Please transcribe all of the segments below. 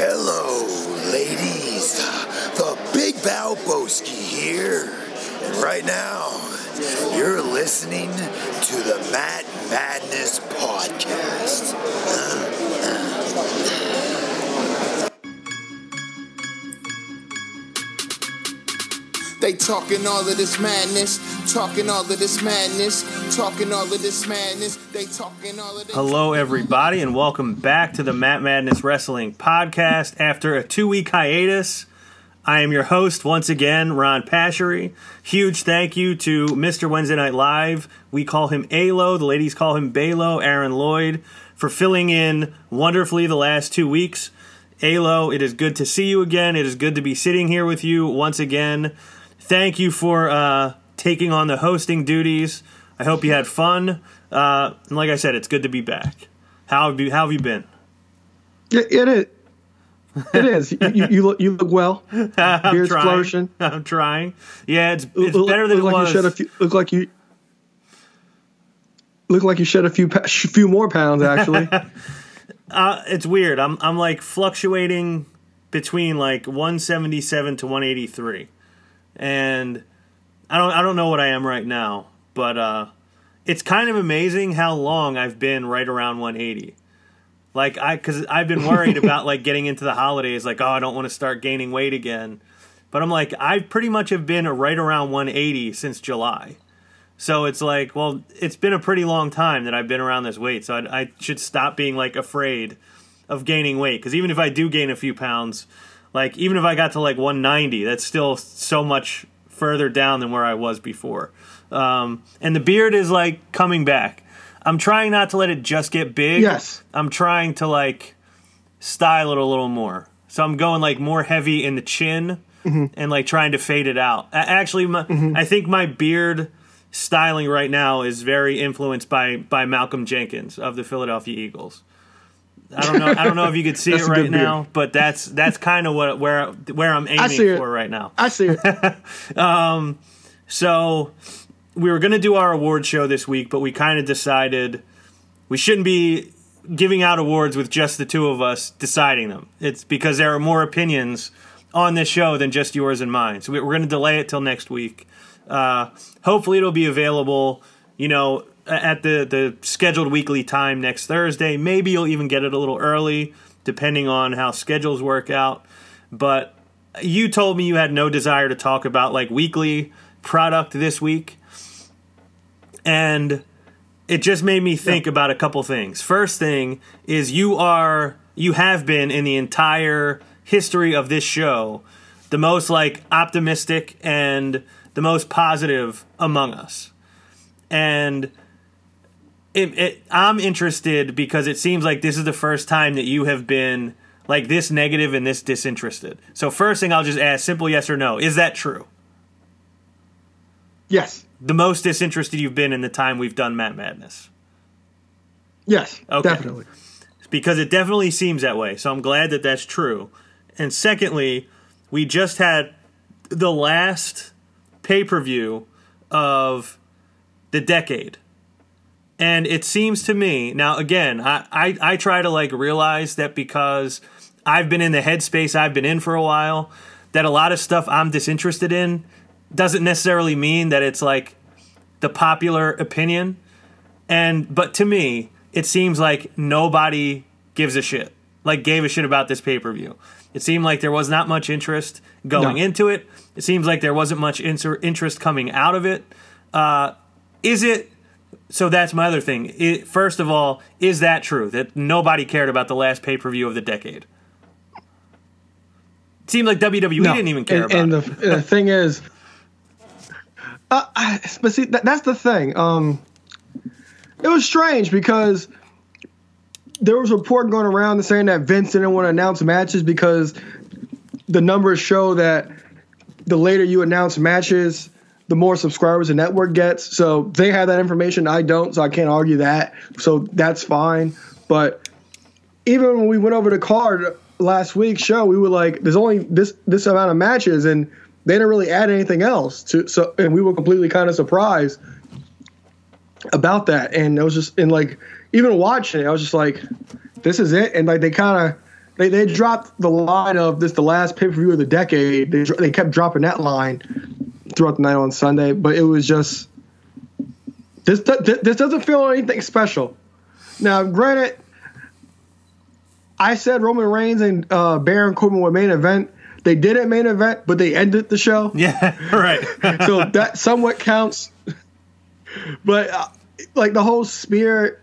Hello, ladies. The Big Balboski here. And right now, you're listening to the Matt Madness Podcast. They talking all of this madness, talking all of this madness, talking all of this madness. They talking all of this. Hello, everybody, and welcome back to the Matt Madness Wrestling Podcast. After a two week hiatus, I am your host once again, Ron Pashery. Huge thank you to Mr. Wednesday Night Live. We call him ALO, the ladies call him Balo, Aaron Lloyd, for filling in wonderfully the last two weeks. ALO, it is good to see you again. It is good to be sitting here with you once again. Thank you for uh, taking on the hosting duties. I hope you had fun. Uh, and like I said, it's good to be back. How have you, how have you been? It, it is. It is. you, you, you look you look well. I'm Beard's trying. flourishing. I'm trying. Yeah, it's, it's Look- better than look it like was. You shed a few, look like you look like you shed a few few more pounds actually. uh, it's weird. I'm I'm like fluctuating between like 177 to 183, and I don't I don't know what I am right now, but uh, it's kind of amazing how long I've been right around 180. Like I, because I've been worried about like getting into the holidays, like oh I don't want to start gaining weight again, but I'm like I pretty much have been right around 180 since July. So it's like, well, it's been a pretty long time that I've been around this weight, so I, I should stop being like afraid of gaining weight. Because even if I do gain a few pounds, like even if I got to like 190, that's still so much further down than where I was before. Um, and the beard is like coming back. I'm trying not to let it just get big. Yes. I'm trying to like style it a little more. So I'm going like more heavy in the chin and like trying to fade it out. Actually, my, I think my beard styling right now is very influenced by by Malcolm Jenkins of the Philadelphia Eagles. I don't know. I don't know if you could see it right now, but that's that's kind of what where where I'm aiming see it. for right now. I see it. um, So we were going to do our award show this week, but we kind of decided we shouldn't be giving out awards with just the two of us deciding them. It's because there are more opinions on this show than just yours and mine. So we- we're going to delay it till next week. Uh, hopefully, it'll be available. You know, a- at the the scheduled weekly time next Thursday. Maybe you'll even get it a little early, depending on how schedules work out. But you told me you had no desire to talk about like weekly product this week and it just made me think about a couple things first thing is you are you have been in the entire history of this show the most like optimistic and the most positive among us and it, it, I'm interested because it seems like this is the first time that you have been like this negative and this disinterested. So first thing I'll just ask, simple yes or no, is that true? Yes. The most disinterested you've been in the time we've done Matt Madness. Yes. Okay. Definitely. Because it definitely seems that way. So I'm glad that that's true. And secondly, we just had the last pay-per-view of the decade. And it seems to me now again, I, I, I try to like realize that because I've been in the headspace I've been in for a while, that a lot of stuff I'm disinterested in doesn't necessarily mean that it's like the popular opinion. And but to me, it seems like nobody gives a shit. Like gave a shit about this pay-per-view. It seemed like there was not much interest going No. into it. It seems like there wasn't much inter- interest coming out of it. Uh, is it so that's my other thing. It, first of all, is that true that nobody cared about the last pay per view of the decade? It seemed like WWE No. didn't even care and, about and it. the, the thing is, uh, I- but see, that, that's the thing. Um, it was strange because there was a report going around saying that Vince didn't want to announce matches because the numbers show that the later you announce matches, the more subscribers the network gets. So they have that information. I don't, so I can't argue that. So that's fine. But even when we went over the card last week's show, we were like, "There's only this this amount of matches," and they didn't really add anything else. To so, and we were completely kind of surprised about that. And it was just, and like, even watching it, I was just like, "This is it." And like, they kind of they they dropped the line of this the last pay per view of the decade. They they kept dropping that line throughout the night on Sunday, but it was just this this doesn't feel anything special. Now, granted, I said Roman Reigns and uh, Baron Corbin were main event. They didn't main event, but they ended the show. Yeah, right. so that somewhat counts. But uh, like the whole spear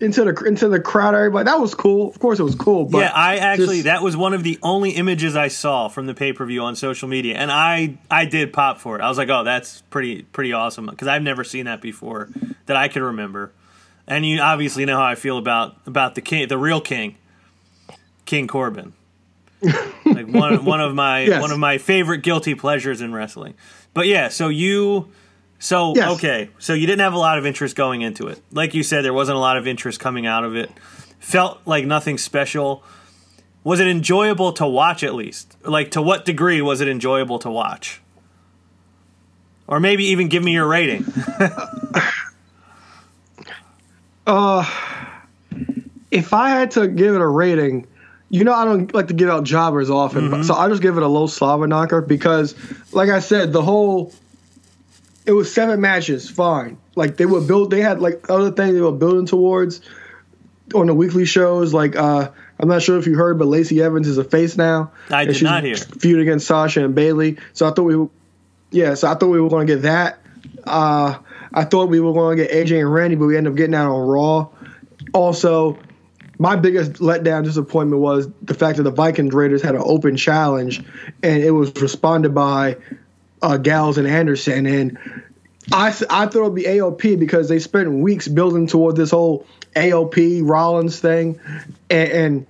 into the into the crowd, everybody that was cool. Of course, it was cool. But yeah, I actually just, that was one of the only images I saw from the pay per view on social media, and I I did pop for it. I was like, oh, that's pretty pretty awesome because I've never seen that before that I can remember. And you obviously know how I feel about about the king, the real king, King Corbin. like one one of my Yes. one of my favorite guilty pleasures in wrestling. But yeah, so you so Yes. okay, so you didn't have a lot of interest going into it. Like you said, there wasn't a lot of interest coming out of it. Felt like nothing special. Was it enjoyable to watch at least? Like to what degree was it enjoyable to watch? Or maybe even give me your rating. Uh, if I had to give it a rating, you know, I don't like to give out jobbers often, but, mm-hmm. so I just give it a low Slava knocker because, like I said, the whole it was seven matches, fine. Like they were built, they had like other things they were building towards on the weekly shows. Like uh I'm not sure if you heard, but Lacey Evans is a face now. I did she's not hear. Feud against Sasha and Bayley. So I thought we, were, yeah, so I thought we were going to get that. Uh, I thought we were going to get AJ and Randy, but we ended up getting that on Raw. Also, my biggest letdown disappointment was the fact that the Vikings Raiders had an open challenge, and it was responded by uh, Gallows and Anderson. And I, I thought it would be AOP because they spent weeks building toward this whole AOP Rollins thing, and, and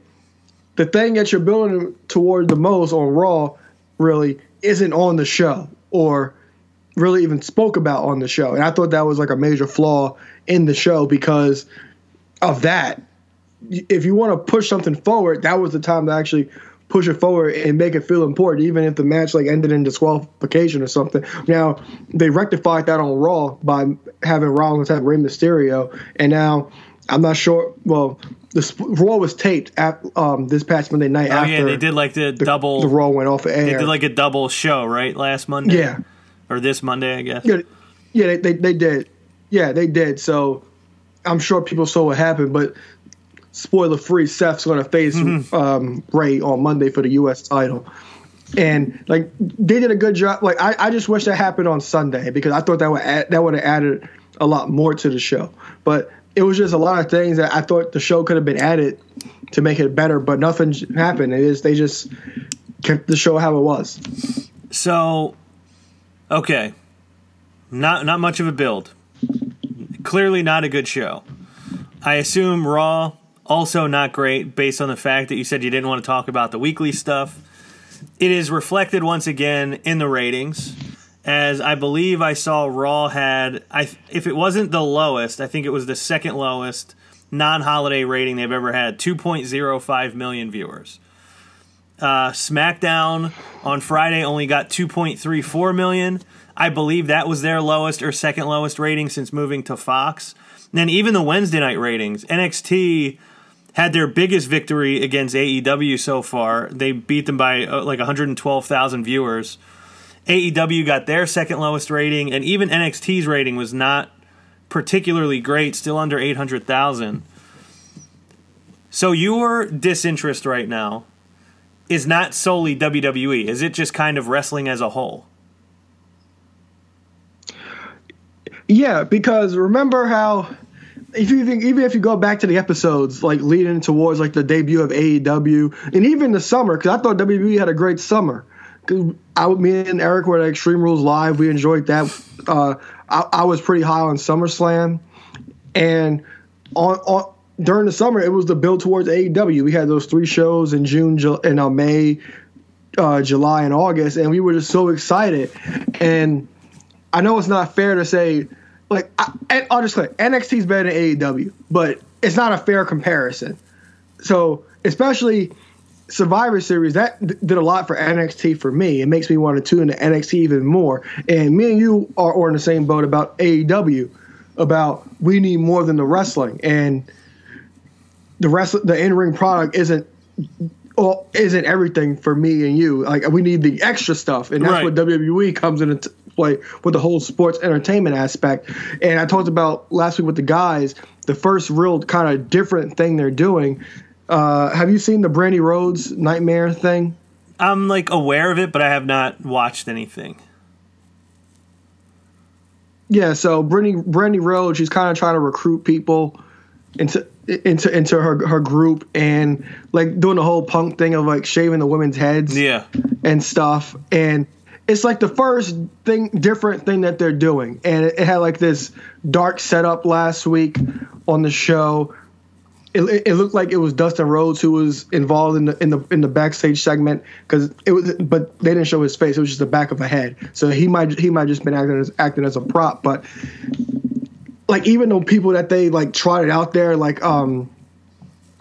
the thing that you're building toward the most on Raw really isn't on the show or really even spoke about on the show. And I thought that was like a major flaw in the show because of that. If you want to push something forward, that was the time to actually push it forward and make it feel important, even if the match like ended in disqualification or something. Now they rectified that on Raw by having Rollins have Rey Mysterio, and now I'm not sure. Well, the Raw was taped at um, this past Monday night Oh after yeah, they did like the, the, double. the Raw went off air. they did like a double show, right? Last Monday. yeah, Or this Monday, I guess. yeah, yeah. They, they they did. Yeah, they did. So I'm sure people saw what happened, but spoiler free, Seth's going to face um, Rey on Monday for the U.S. title. And like they did a good job. Like I, I just wish that happened on Sunday because I thought that would add, that would have added a lot more to the show. But it was just a lot of things that I thought the show could have been added to make it better, but nothing happened. It is they just kept the show how it was. So, okay, not not much of a build. Clearly, not a good show. I assume Raw also not great, based on the fact that you said you didn't want to talk about the weekly stuff. It is reflected once again in the ratings, as I believe I saw Raw had. I if it wasn't the lowest, I think it was the second lowest non-holiday rating they've ever had, two point zero five million viewers. Uh, SmackDown on Friday only got 2.34 million. I believe that was their lowest or second lowest rating since moving to Fox. And then even the Wednesday night ratings, NXT had their biggest victory against AEW so far. They beat them by uh, like 112,000 viewers. AEW got their second lowest rating, and even NXT's rating was not particularly great, still under 800,000. So your disinterest right now is not solely WWE. Is it just kind of wrestling as a whole? Yeah, because remember how if you think even if you go back to the episodes like leading towards like the debut of AEW and even the summer because I thought WWE had a great summer. I, me and Eric were at Extreme Rules Live. We enjoyed that. Uh, I, I was pretty high on SummerSlam, and on, on during the summer it was the build towards AEW. We had those three shows in June, Ju- in uh, May, uh, July, and August, and we were just so excited. And I know it's not fair to say, like, I, and I'll just say NXT is better than AEW, but it's not a fair comparison. So, especially Survivor Series, that d- did a lot for NXT for me. It makes me want to tune into NXT even more. And me and you are, are in the same boat about AEW, about we need more than the wrestling. And the rest, the in ring product isn't well, isn't everything for me and you. Like we need the extra stuff, and that's Right. what WWE comes into play with the whole sports entertainment aspect. And I talked about last week with the guys, the first real kind of different thing they're doing. Uh, have you seen the Brandi Rhodes Nightmare thing? I'm like aware of it, but I have not watched anything. Yeah, so Brandi Brandi Rhodes, she's kind of trying to recruit people into into into her her group and like doing the whole punk thing of like shaving the women's heads. Yeah. and stuff and it's like the first thing different thing that they're doing. And it, it had like this dark setup last week on the show. It, it, looked like it was Dustin Rhodes who was involved in the in the in the backstage segment because it was but they didn't show his face. It was just the back of a head. So he might he might just been acting as acting as a prop. But like even though people that they like trotted out there like um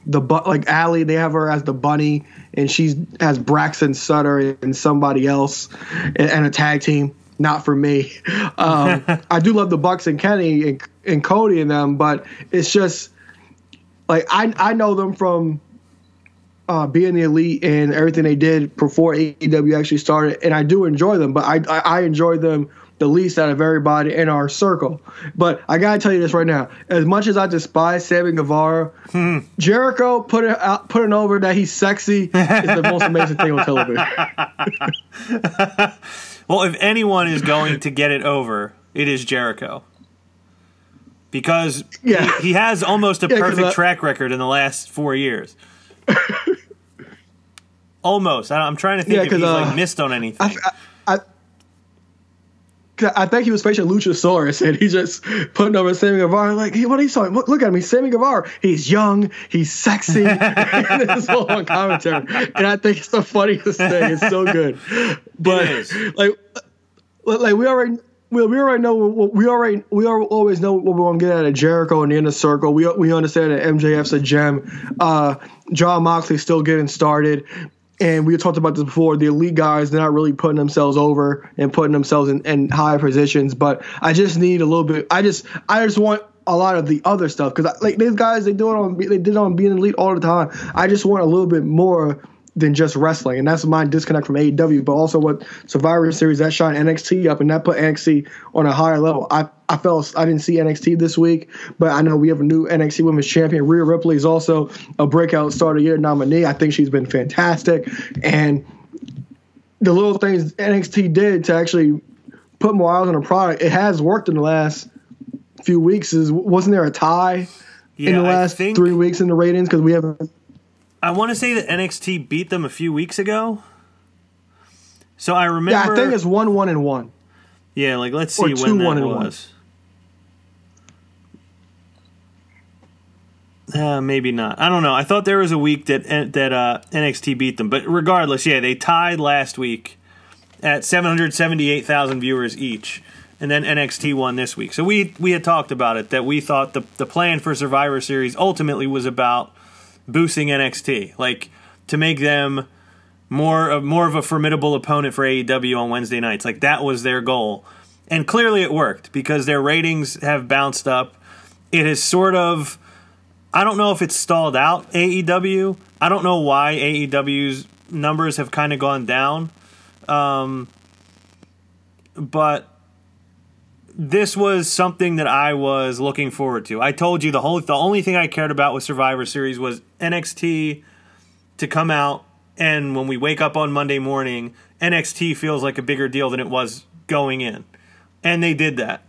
the but like Allie, they have her as the bunny, and she's has Braxton Sutter and somebody else, and, and a tag team. Not for me. Um, I do love the Bucks and Kenny and, and Cody and them, but it's just like I I know them from uh, being the elite and everything they did before AEW actually started, and I do enjoy them. But I I, I enjoy them the least out of everybody in our circle. But I gotta tell you this right now: as much as I despise Sammy Guevara, Jericho put it out, putting over that he's sexy is the most amazing thing on television. Well, if anyone is going to get it over, it is Jericho. Because Yeah. he, he has almost a Yeah, perfect uh, track record in the last four years. almost. I, I'm trying to think Yeah, if he's uh, like missed on anything. I, I, I think he was facing Luchasaurus, and he just putting over Sammy Guevara. Like, hey, what are you saying? Look, look at him. He's Sammy Guevara. He's young. He's sexy. and this whole on commentary, and I think it's the funniest thing. It's so good. But like, like we already. We, we already know we already we al- always know what we want to get out of Jericho in the inner circle. We we understand that MJF's a gem. Uh, Jon Moxley's still getting started, and we talked about this before. The elite guys they're not really putting themselves over and putting themselves in, in high positions. But I just need a little bit. I just I just want a lot of the other stuff because like these guys they do it on they did it on being elite all the time. I just want a little bit more than just wrestling, and that's my disconnect from AEW. But also what Survivor Series that shot NXT up and that put NXT on a higher level. I I felt I didn't see NXT this week, but I know we have a new NXT Women's Champion. Rhea Ripley is also a breakout Start of the Year nominee. I think she's been fantastic, and the little things NXT did to actually put more eyes on a product, it has worked in the last few weeks. Is wasn't there a tie yeah, in the last think, three weeks in the ratings because we haven't I want to say that NXT beat them a few weeks ago. So I remember. Yeah, I think it's one, one, and one. Yeah, like let's or see two, when that one, and one. was. Uh, maybe not. I don't know. I thought there was a week that that uh, NXT beat them, but regardless, yeah, they tied last week at seven hundred seventy eight thousand viewers each, and then NXT won this week. So we we had talked about it that we thought the the plan for Survivor Series ultimately was about boosting NXT, like to make them more of more of a formidable opponent for AEW on Wednesday nights. Like that was their goal. And clearly it worked because their ratings have bounced up. It has sort of I don't know if it's stalled out AEW. I don't know why AEW's numbers have kind of gone down. Um but this was something that I was looking forward to. I told you the whole the only thing I cared about with Survivor Series was NXT to come out and when we wake up on Monday morning, NXT feels like a bigger deal than it was going in. And they did that.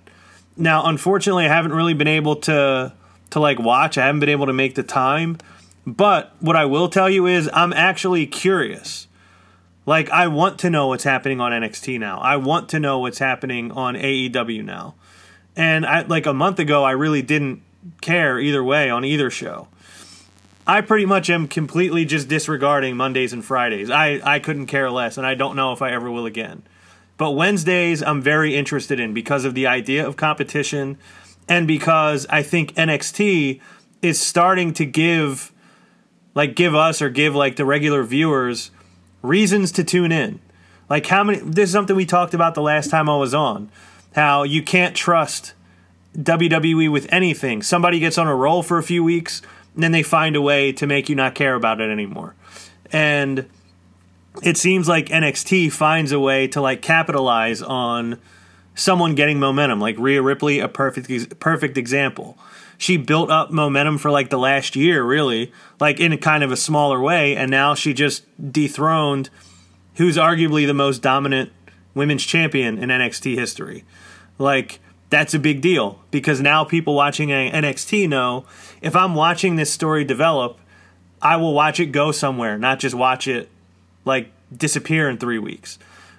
Now, unfortunately, I haven't really been able to to like watch. I haven't been able to make the time. But what I will tell you is I'm actually curious. Like I want to know what's happening on NXT now. I want to know what's happening on AEW now. And I like a month ago I really didn't care either way on either show. I pretty much am completely just disregarding Mondays and Fridays. I, I couldn't care less, and I don't know if I ever will again. But Wednesdays, I'm very interested in because of the idea of competition and because I think NXT is starting to give, like, give us or give, like, the regular viewers reasons to tune in. Like, how many, this is something we talked about the last time I was on, how you can't trust WWE with anything. Somebody gets on a roll for a few weeks, and then they find a way to make you not care about it anymore. and it seems like NXT finds a way to like capitalize on someone getting momentum, like Rhea Ripley, a perfect perfect example. She built up momentum for like the last year, really, like in a kind of a smaller way, and now she just dethroned who's arguably the most dominant women's champion in NXT history. Like that's a big deal because now people watching NXT know if I'm watching this story develop, I will watch it go somewhere, not just watch it like disappear in three weeks.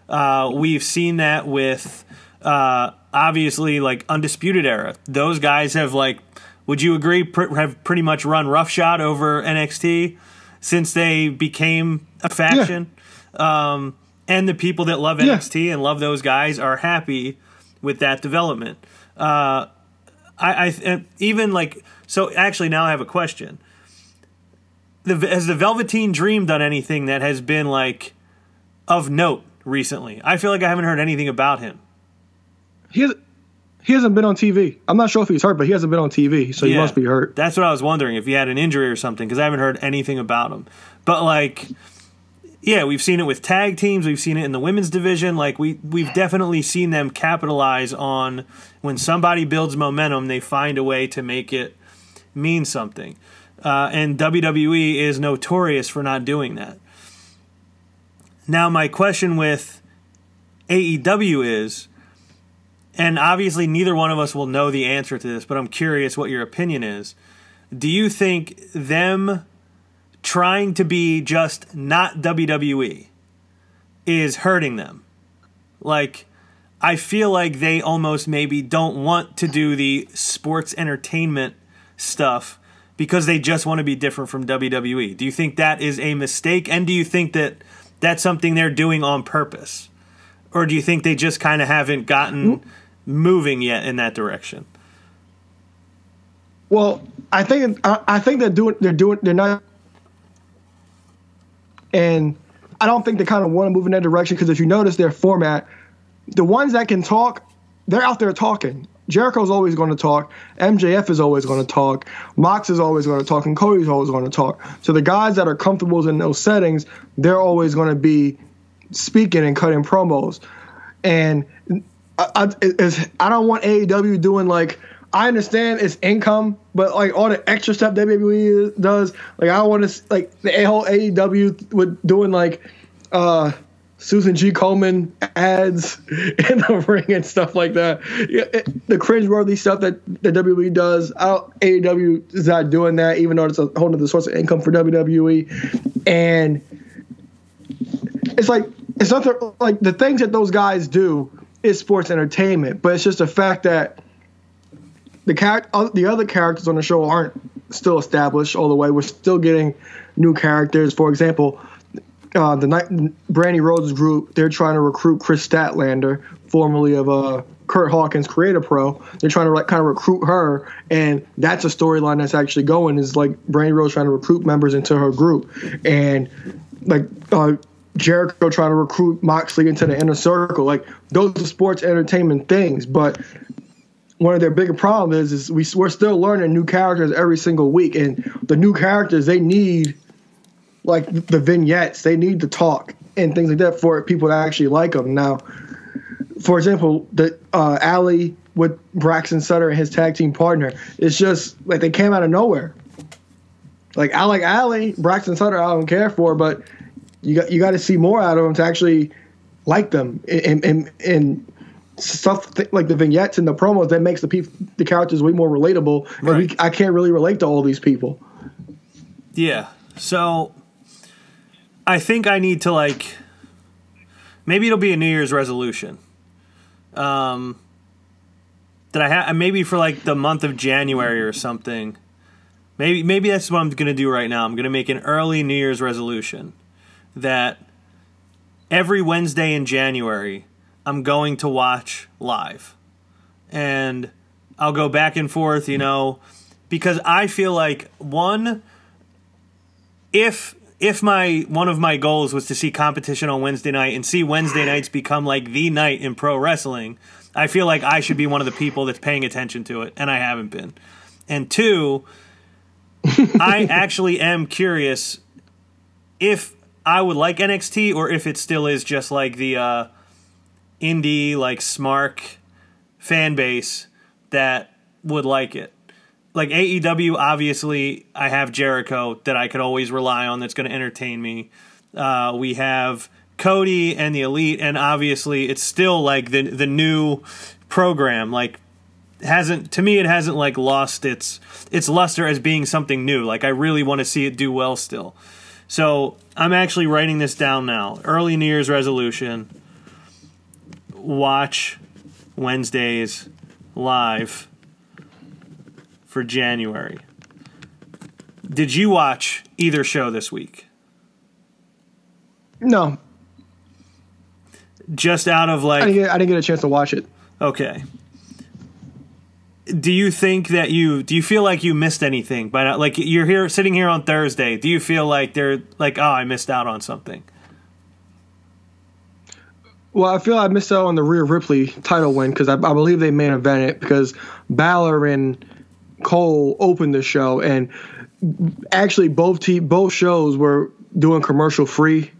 Uh, we've seen that with uh, obviously like Undisputed Era. Those guys have like, would you agree, pr- have pretty much run roughshod over NXT since they became a faction. Yeah. Um, and the people that love NXT yeah. and love those guys are happy with that development. Uh, I, I even like so. Actually, now I have a question. The, has the Velveteen Dream done anything that has been like of note recently? I feel like I haven't heard anything about him. He he hasn't been on TV. I'm not sure if he's hurt, but he hasn't been on TV, so yeah, he must be hurt. That's what I was wondering if he had an injury or something because I haven't heard anything about him. But like yeah, we've seen it with tag teams. We've seen it in the women's division. Like we we've definitely seen them capitalize on when somebody builds momentum, they find a way to make it mean something. Uh, and WWE is notorious for not doing that. Now, my question with AEW is, and obviously neither one of us will know the answer to this, but I'm curious what your opinion is. Do you think them trying to be just not WWE is hurting them. Like, I feel like they almost maybe don't want to do the sports entertainment stuff because they just want to be different from WWE. Do you think that is a mistake? And do you think that that's something they're doing on purpose? Or do you think they just kind of haven't gotten moving yet in that direction? Well, I think I think they're doing they're doing they're not and I don't think they kind of want to move in that direction because if you notice their format, the ones that can talk, they're out there talking. Jericho's always going to talk. MJF is always going to talk. Mox is always going to talk, and Cody's always going to talk. So the guys that are comfortable in those settings, they're always going to be speaking and cutting promos. And I, I, I don't want AEW doing like I understand it's income, but like all the extra stuff WWE does, like I don't want to like the whole AEW with doing like uh Susan G. Coleman ads in the ring and stuff like that. Yeah, it, the cringeworthy stuff that the WWE does, I don't, AEW is not doing that, even though it's a whole other source of income for WWE. And it's like it's nothing like the things that those guys do is sports entertainment, but it's just the fact that the char- the other characters on the show aren't still established all the way. We're still getting new characters. For example, uh, the night Brandi Rhodes group, they're trying to recruit Kris Statlander, formerly of uh, Kurt Hawkins Create A Pro. They're trying to like kind of recruit her, and that's a storyline that's actually going. Is like Brandi Rhodes trying to recruit members into her group, and like uh, Jericho trying to recruit Moxley into the inner circle. Like those are sports entertainment things, but one of their bigger problems is, is we, we're still learning new characters every single week, and the new characters they need like the vignettes, they need to talk and things like that for people to actually like them. Now, for example, the uh, Allie with Braxton Sutter and his tag team partner, it's just like they came out of nowhere. Like I like Allie, Braxton Sutter, I don't care for, but you got you got to see more out of them to actually like them and and and stuff th- like the vignettes and the promos that makes the pe- the characters way more relatable. Right. We, I can't really relate to all these people. Yeah. So I think I need to like maybe it'll be a New Year's resolution. Um that I have maybe for like the month of January or something. Maybe maybe that's what I'm going to do right now. I'm going to make an early New Year's resolution that every Wednesday in January I'm going to watch live. And I'll go back and forth, you know, because I feel like one if if my one of my goals was to see competition on Wednesday night and see Wednesday nights become like the night in pro wrestling, I feel like I should be one of the people that's paying attention to it, and I haven't been. And two, I actually am curious if I would like NXT or if it still is just like the uh, indie like smark fan base that would like it. Like AEW, obviously, I have Jericho that I could always rely on that's going to entertain me. Uh, we have Cody and the Elite, and obviously, it's still like the the new program. Like hasn't to me, it hasn't like lost its its luster as being something new. Like I really want to see it do well still. So I'm actually writing this down now. Early New Year's resolution: watch Wednesdays live for January. Did you watch either show this week? No, Just out of like I didn't, get, I didn't get a chance to watch it. Okay. Do you think that you do you feel like you missed anything? But uh, like you're here sitting here on Thursday, do you feel like they're like, oh, I missed out on something? Well, I feel I missed out on the Rhea Ripley title win because I, I believe they main event it because Balor and Cole opened the show, and actually both te- both shows were doing commercial free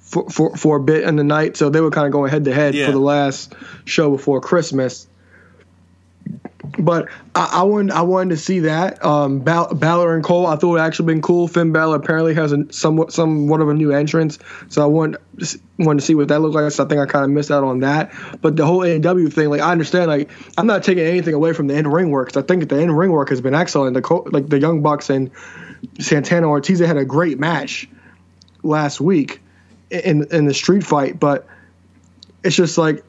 for, for for a bit in the night, so they were kind of going head to head for the last show before Christmas. But I, I wanted I wanted to see that um, Bal- Balor and Cole. I thought it actually been cool. Finn Balor apparently has a somewhat somewhat of a new entrance, so I wanted wanted to see what that looked like. So I think I kind of missed out on that. But the whole AEW thing, like I understand, like I'm not taking anything away from the in ring work. I think the in ring work has been excellent. The Co- like the Young Bucks and Santana Ortiz had a great match last week in in the street fight, but it's just like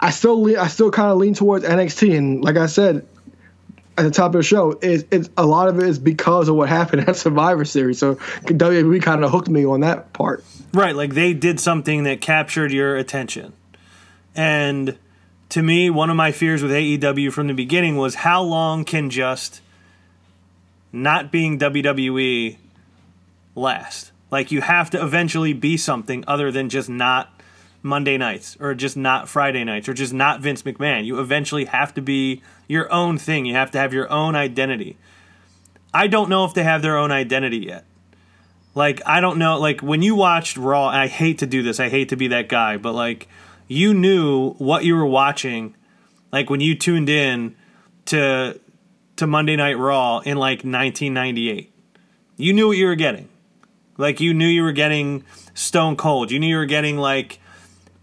I still I still kind of lean towards NXT, and like I said at the top of the show, it's, it's a lot of it is because of what happened at Survivor Series. So WWE kind of hooked me on that part. Right, like they did something that captured your attention. And to me, one of my fears with AEW from the beginning was how long can just not being WWE last? Like you have to eventually be something other than just not Monday nights or just not Friday nights or just not Vince McMahon. You eventually have to be your own thing. You have to have your own identity. I don't know if they have their own identity yet. Like I don't know. Like when you watched Raw, I hate to do this. I hate to be that guy, but like you knew what you were watching. Like when you tuned in to to Monday Night Raw in like 1998, you knew what you were getting. Like you knew you were getting Stone Cold. You knew you were getting like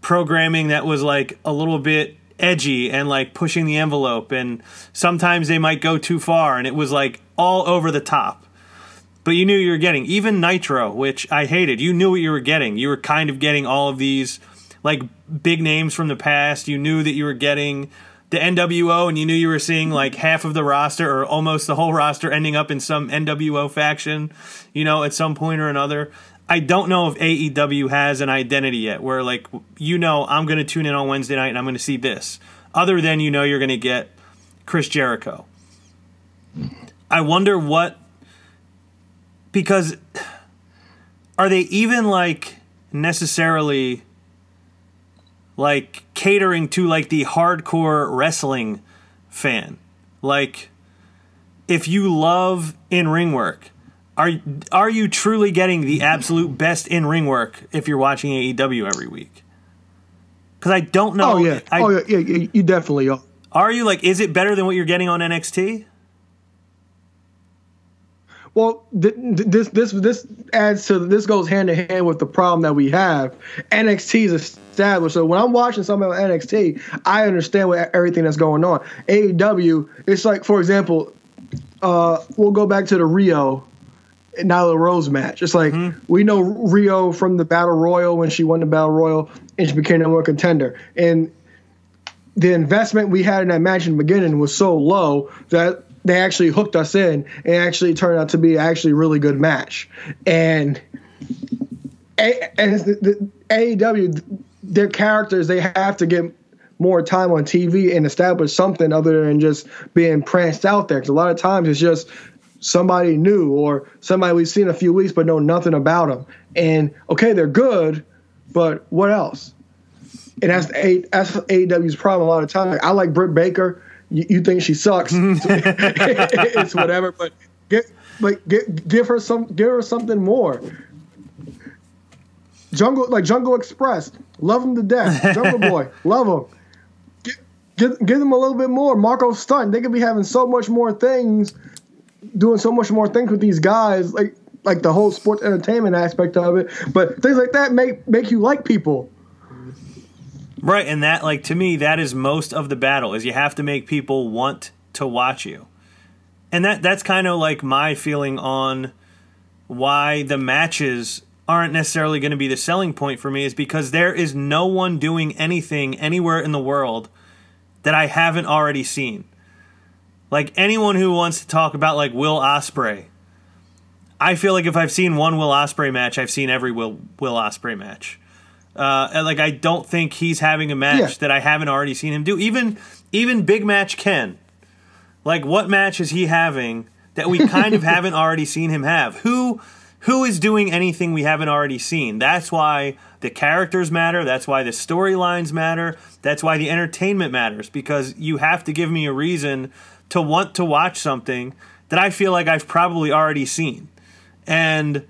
programming that was like a little bit edgy and like pushing the envelope and sometimes they might go too far and it was like all over the top. But you knew you were getting. Even nitro which i hated you knew what you were getting. You were kind of getting all of these like big names from the past. You knew that you were getting the nwo and you knew you were seeing like half of the roster or almost the whole roster ending up in some nwo faction you know at some point or another i don't know if aew has an identity yet where like you know i'm going to tune in on wednesday night and i'm going to see this. Other than you know you're going to get chris jericho. I wonder what because are they even like necessarily like catering to like the hardcore wrestling fan? Like if you love in ring work are are you truly getting the absolute best in ring work if you're watching AEW every week cuz I don't know Oh yeah, I, oh yeah, yeah, you definitely are. are you like is it better than what you're getting on NXT Well, th- th- this this this adds to this goes hand in hand with the problem that we have. NXT is established, so when I'm watching something on NXT, I understand what everything that's going on. AEW, it's like for example, uh, we'll go back to the Riho Nyla Rose match. It's like mm-hmm. we know Riho from the Battle Royal when she won the Battle Royal and she became number one contender, and the investment we had in that match in the beginning was so low that they actually hooked us in and actually turned out to be actually a really good match. And A- and the, the AEW, their characters, they have to get more time on TV and establish something other than just being pranced out there. Because a lot of times it's just somebody new or somebody we've seen a few weeks but know nothing about them. And okay, they're good, but what else? and that's A, that's AEW's problem a lot of times. I like Britt Baker. You, you think she sucks? it's whatever, but get like give, give her some give her something more. Jungle like Jungle Express, love him to death. Jungle Boy, love him. Give, give, give them a little bit more. Marko Stunt, they could be having so much more things, doing so much more things with these guys, like like the whole sports entertainment aspect of it. But things like that make make you like people. Right, and that like to me that is most of the battle is you have to make people want to watch you. And that that's kind of like my feeling on why the matches aren't necessarily going to be the selling point for me is because there is no one doing anything anywhere in the world that I haven't already seen. Like anyone who wants to talk about like Will Ospreay, I feel like if I've seen one Will Ospreay match, I've seen every Will Will Ospreay match. Uh, and, like I don't think he's having a match Yeah. that I haven't already seen him do. Even even Big Match Ken, like what match is he having that we kind of haven't already seen him have? Who who is doing anything we haven't already seen? That's why the characters matter. That's why the storylines matter. That's why the entertainment matters because you have to give me a reason to want to watch something that I feel like I've probably already seen. And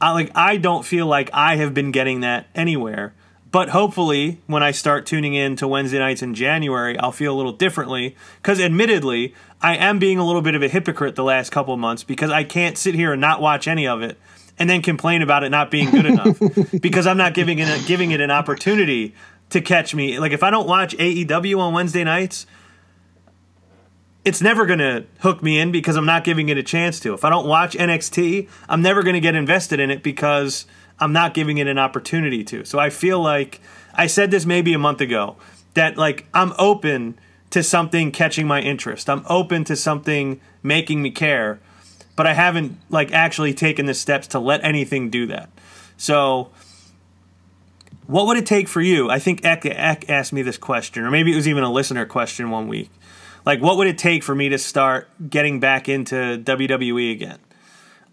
I like I don't feel like I have been getting that anywhere. But hopefully, when I start tuning in to Wednesday nights in January, I'll feel a little differently. Because admittedly, I am being a little bit of a hypocrite the last couple of months because I can't sit here and not watch any of it and then complain about it not being good enough because I'm not giving it giving it an opportunity to catch me. Like if I don't watch AEW on Wednesday nights, it's never going to hook me in because I'm not giving it a chance to. If I don't watch NXT, I'm never going to get invested in it because I'm not giving it an opportunity to. So I feel like I said this maybe a month ago that like I'm open to something catching my interest. I'm open to something making me care, but I haven't like actually taken the steps to let anything do that. So what would it take for you? I think Eck, Eck asked me this question, or maybe it was even a listener question one week. Like, what would it take for me to start getting back into WWE again?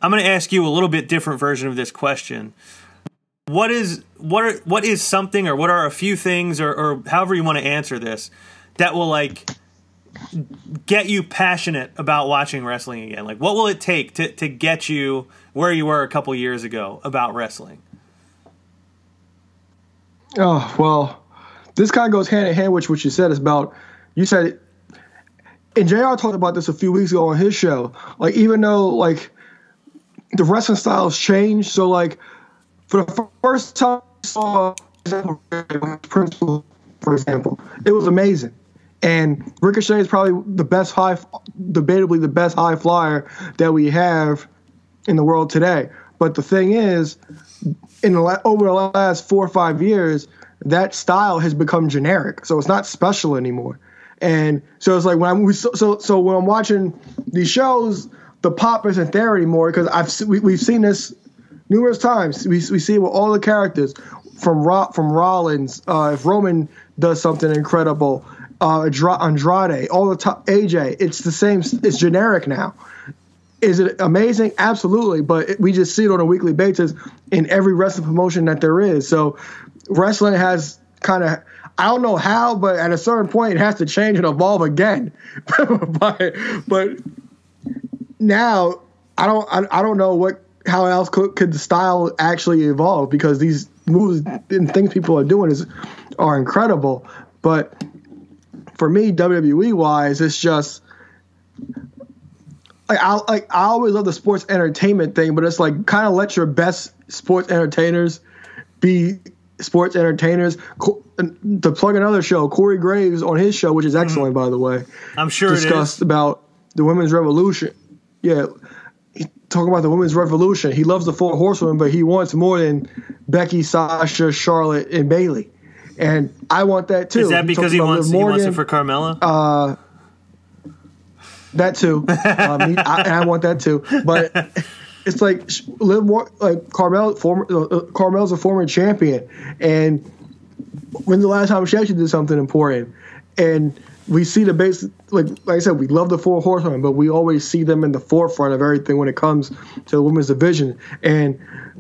I'm going to ask you a little bit different version of this question. What is what are what is something or what are a few things or, or however you want to answer this that will like get you passionate about watching wrestling again? Like, what will it take to, to get you where you were a couple years ago about wrestling? Oh well, this kind of goes hand in hand with what you said. Is about you said, and JR talked about this a few weeks ago on his show. Like even though like the wrestling styles changed, so like for the first time I saw for example, it was amazing. And Ricochet is probably the best high, debatably the best high flyer that we have in the world today. But the thing is, in the over the last four or five years, that style has become generic, so it's not special anymore. And so it's like when I'm so so, so when I'm watching these shows, the pop isn't there anymore because I've we, we've seen this numerous times. We, we see it with all the characters from Ro- from Rollins. Uh, if Roman does something incredible, uh, Andrade, all the top AJ, it's the same. It's generic now. Is it amazing? Absolutely, but it, we just see it on a weekly basis in every wrestling promotion that there is. So wrestling has kind of I don't know how, but at a certain point it has to change and evolve again. but but now I don't I, I don't know what how else could, could the style actually evolve because these moves and things people are doing is are incredible. But for me, WWE wise, it's just like I like I always love the sports entertainment thing, but it's like kind of let your best sports entertainers be sports entertainers. To plug another show, Corey Graves on his show, which is excellent by the way, I'm sure it discussed is. about the women's revolution. Yeah, he talking about the women's revolution. He loves the four horsewomen, but he wants more than Becky, Sasha, Charlotte, and Bayley. And I want that too. Is that because talks he wants Liv he wants it Morgan. for Carmella? That too, um, he, I, and I want that too. But it's like Liv like Carmel. Former uh, uh, Carmel's a former champion, and when's the last time she actually did something important? And we see the base like like I said, we love the four horsemen, but we always see them in the forefront of everything when it comes to the women's division. And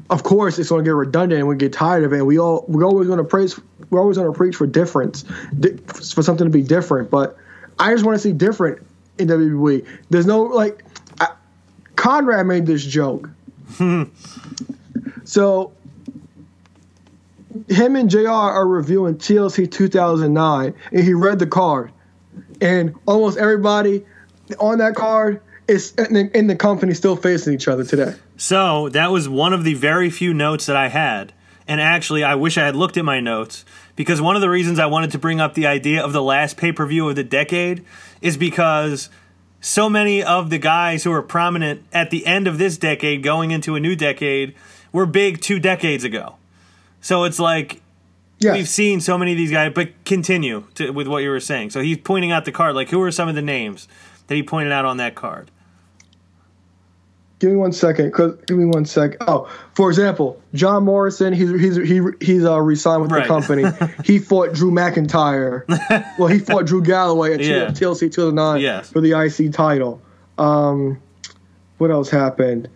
of course, it's going to get redundant and we get tired of it. And we all we're always going to praise, we're always going to preach for difference, di- for something to be different. But I just want to see different in WWE. There's no like. Conrad made this joke. so him and JR are reviewing TLC 2009, and he read the card, and almost everybody on that card is in the, in the company still facing each other today. So that was one of the very few notes that I had. And actually, I wish I had looked at my notes because one of the reasons I wanted to bring up the idea of the last pay per view of the decade is because so many of the guys who are prominent at the end of this decade going into a new decade were big two decades ago. So it's like Yes. we've seen so many of these guys, but continue to, with what you were saying. So he's pointing out the card. Like, who are some of the names that he pointed out on that card? Give me one second. Give me one second. Oh, for example, John Morrison. He's he's he, he's uh, resigned with Right. the company. he fought Drew McIntyre. well, he fought Drew Galloway at Yeah. TLC 2009 Yes. for the IC title. Um, what else happened?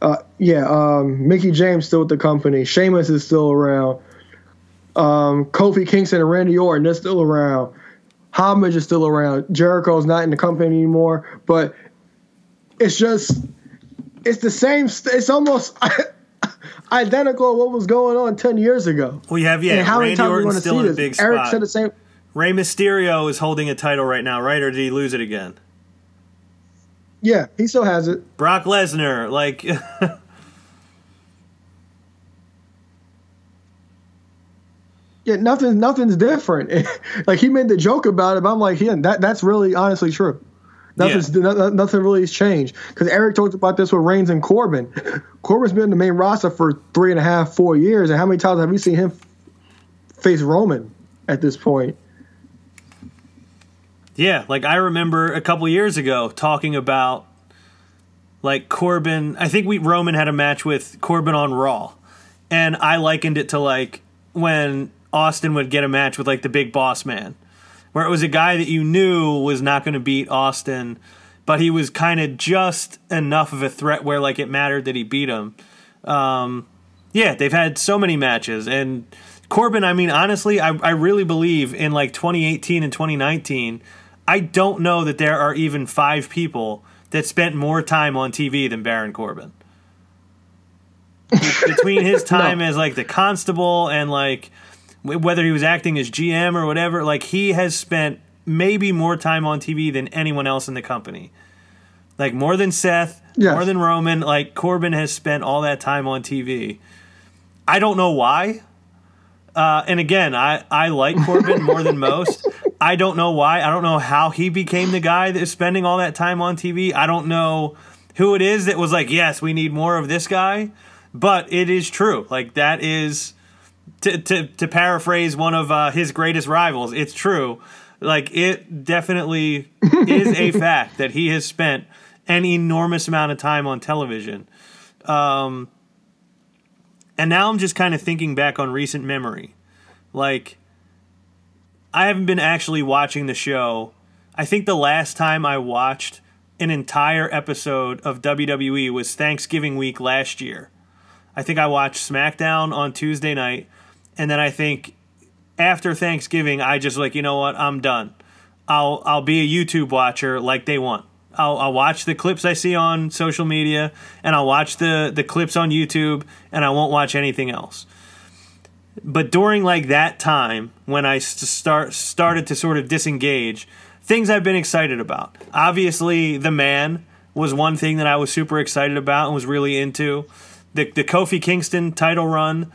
Uh, yeah, um, Mickie James still with the company. Sheamus is still around. Um, Kofi Kingston and Randy Orton they're still around. Homage is still around. Jericho's not in the company anymore, but it's just it's the same. It's almost identical to what was going on ten years ago. We have yeah, and how many Randy times are we Orton's still in a big Eric spot. said the same. Rey Mysterio is holding a title right now, right? Or did he lose it again? Yeah, he still has it. Brock Lesnar, like, Yeah, nothing. Nothing's different. like he made the joke about it, but I'm like, yeah, that that's really honestly true. Nothing's no- no- nothing really has changed because Eric talked about this with Reigns and Corbin. Corbin's been in the main roster for three and a half, four years, and how many times have we seen him face Roman at this point? yeah, like I remember a couple years ago talking about like Corbin. I think we Roman had a match with Corbin on Raw, and I likened it to like when Austin would get a match with like the Big Boss Man, where it was a guy that you knew was not going to beat Austin, but he was kind of just enough of a threat where like it mattered that he beat him. Um, yeah, they've had so many matches and. Corbin, I mean, honestly, I, I really believe in like 2018 and 2019. I don't know that there are even five people that spent more time on TV than Baron Corbin. Between his time as like the constable and like whether he was acting as GM or whatever, like he has spent maybe more time on TV than anyone else in the company. Like more than Seth, Yes. more than Roman, like Corbin has spent all that time on TV. I don't know why. Uh, and again, I, I like Corbin more than most. I don't know why. I don't know how he became the guy that is spending all that time on TV. I don't know who it is that was like, yes, we need more of this guy. But it is true. Like that is to to, to paraphrase one of uh, his greatest rivals. It's true. Like it definitely is a fact that he has spent an enormous amount of time on television. Um, and now I'm just kind of thinking back on recent memory. Like, I haven't been actually watching the show. I think the last time I watched an entire episode of WWE was Thanksgiving week last year. I think I watched SmackDown on Tuesday night, and then I think after Thanksgiving, I just like, you know what, I'm done. I'll I'll be a YouTube watcher like they want. I'll, I'll watch the clips I see on social media, and I'll watch the the clips on YouTube, and I won't watch anything else. But during like that time when I st- start started to sort of disengage, things I've been excited about. Obviously, the man was one thing that I was super excited about and was really into. The the Kofi Kingston title run,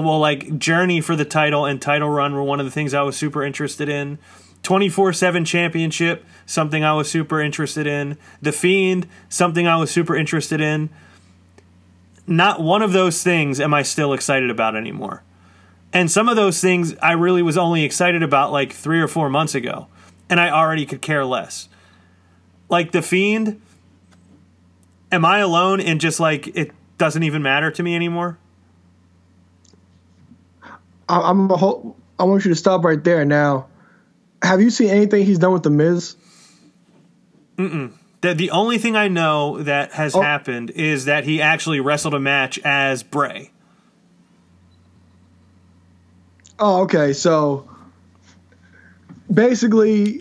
well, like journey for the title and title run were one of the things I was super interested in. 24 7 championship, something I was super interested in. The Fiend, something I was super interested in. Not one of those things am I still excited about anymore. And some of those things I really was only excited about like three or four months ago, and I already could care less. Like The Fiend, am I alone and just like it doesn't even matter to me anymore? I, I'm a whole, I want you to stop right there now. Have you seen anything he's done with the Miz? The, the only thing I know that has Oh. happened is that he actually wrestled a match as Bray. Oh, okay. So basically,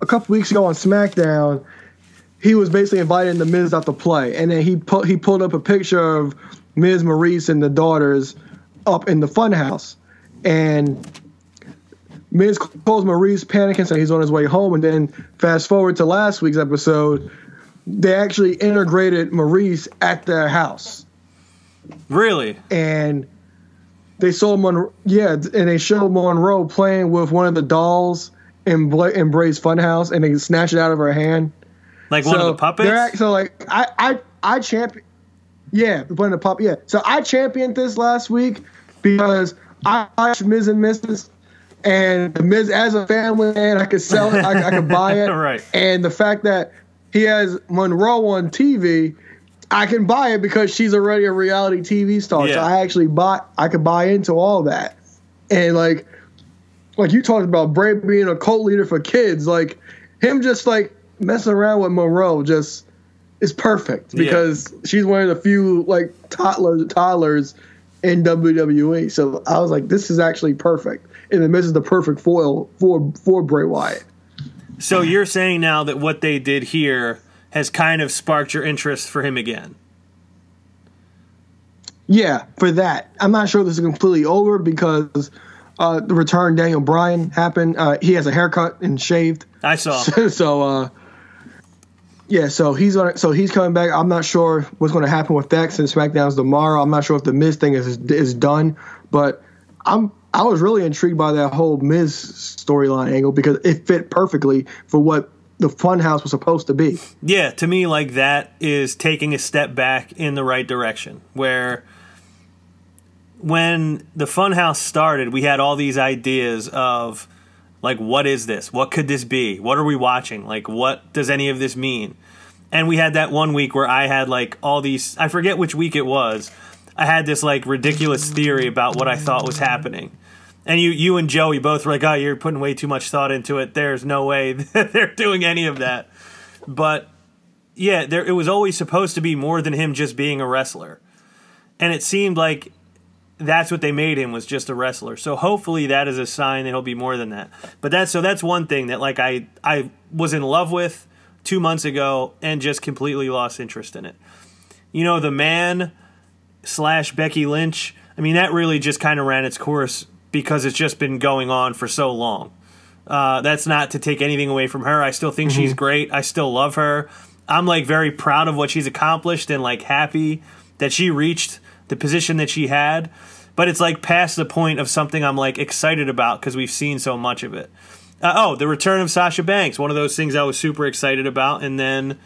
a couple weeks ago on SmackDown, he was basically inviting the Miz out to play, and then he put he pulled up a picture of Miz Maryse and the daughters up in the funhouse, and Miz calls Maryse panicking, saying he's on his way home, and then fast forward to last week's episode, they actually integrated Maryse at their house, Really? and they saw Mon- yeah, and they showed Monroe playing with one of the dolls in Bla- in Bray's funhouse, and they snatched it out of her hand. Like one of the puppets? act- So like I I I champion. Yeah, one of the pup. Yeah. So I championed this last week because I watch Miz and Mrs. And the Miz as a family man, I could sell it. I, I could buy it. Right. And the fact that he has Monroe on TV, I can buy it because she's already a reality TV star. So I actually bought. I could buy into all that. And like, like you talked about Bray being a cult leader for kids, like him just like messing around with Monroe just is perfect Yeah. because she's one of the few like toddlers toddlers in WWE. So I was like, this is actually perfect, and then this is the perfect foil for for Bray Wyatt. So you're saying now that what they did here has kind of sparked your interest for him again? Yeah, for that, I'm not sure this is completely over because uh, the return Daniel Bryan happened. Uh, he has a haircut and shaved. I saw. so uh yeah, so he's on. So he's coming back. I'm not sure what's going to happen with that since SmackDown's tomorrow. I'm not sure if the Miz thing is is done, but I'm I was really intrigued by that whole Miz storyline angle because it fit perfectly for what the Funhouse was supposed to be. Yeah, to me, like that is taking a step back in the right direction. Where when the Funhouse started, we had all these ideas of like, what is this? What could this be? What are we watching? Like, what does any of this mean? And we had that one week where I had like all these, I forget which week it was. I had this like ridiculous theory about what I thought was happening. And you, you and Joey both were like, "Oh, you're putting way too much thought into it. There's no way they're doing any of that." But yeah, there it was always supposed to be more than him just being a wrestler, and it seemed like that's what they made him was just a wrestler. So hopefully that is a sign that he'll be more than that. But that's so that's one thing that like I I was in love with two months ago and just completely lost interest in it. You know, the man slash Becky Lynch. I mean, that really just kind of ran its course because it's just been going on for so long. Uh, that's not to take anything away from her. I still think she's great. I still love her. I'm like very proud of what she's accomplished and like happy that she reached the position that she had. But it's like past the point of something I'm like excited about because we've seen so much of it. Uh, oh, the return of Sasha Banks, one of those things I was super excited about, and then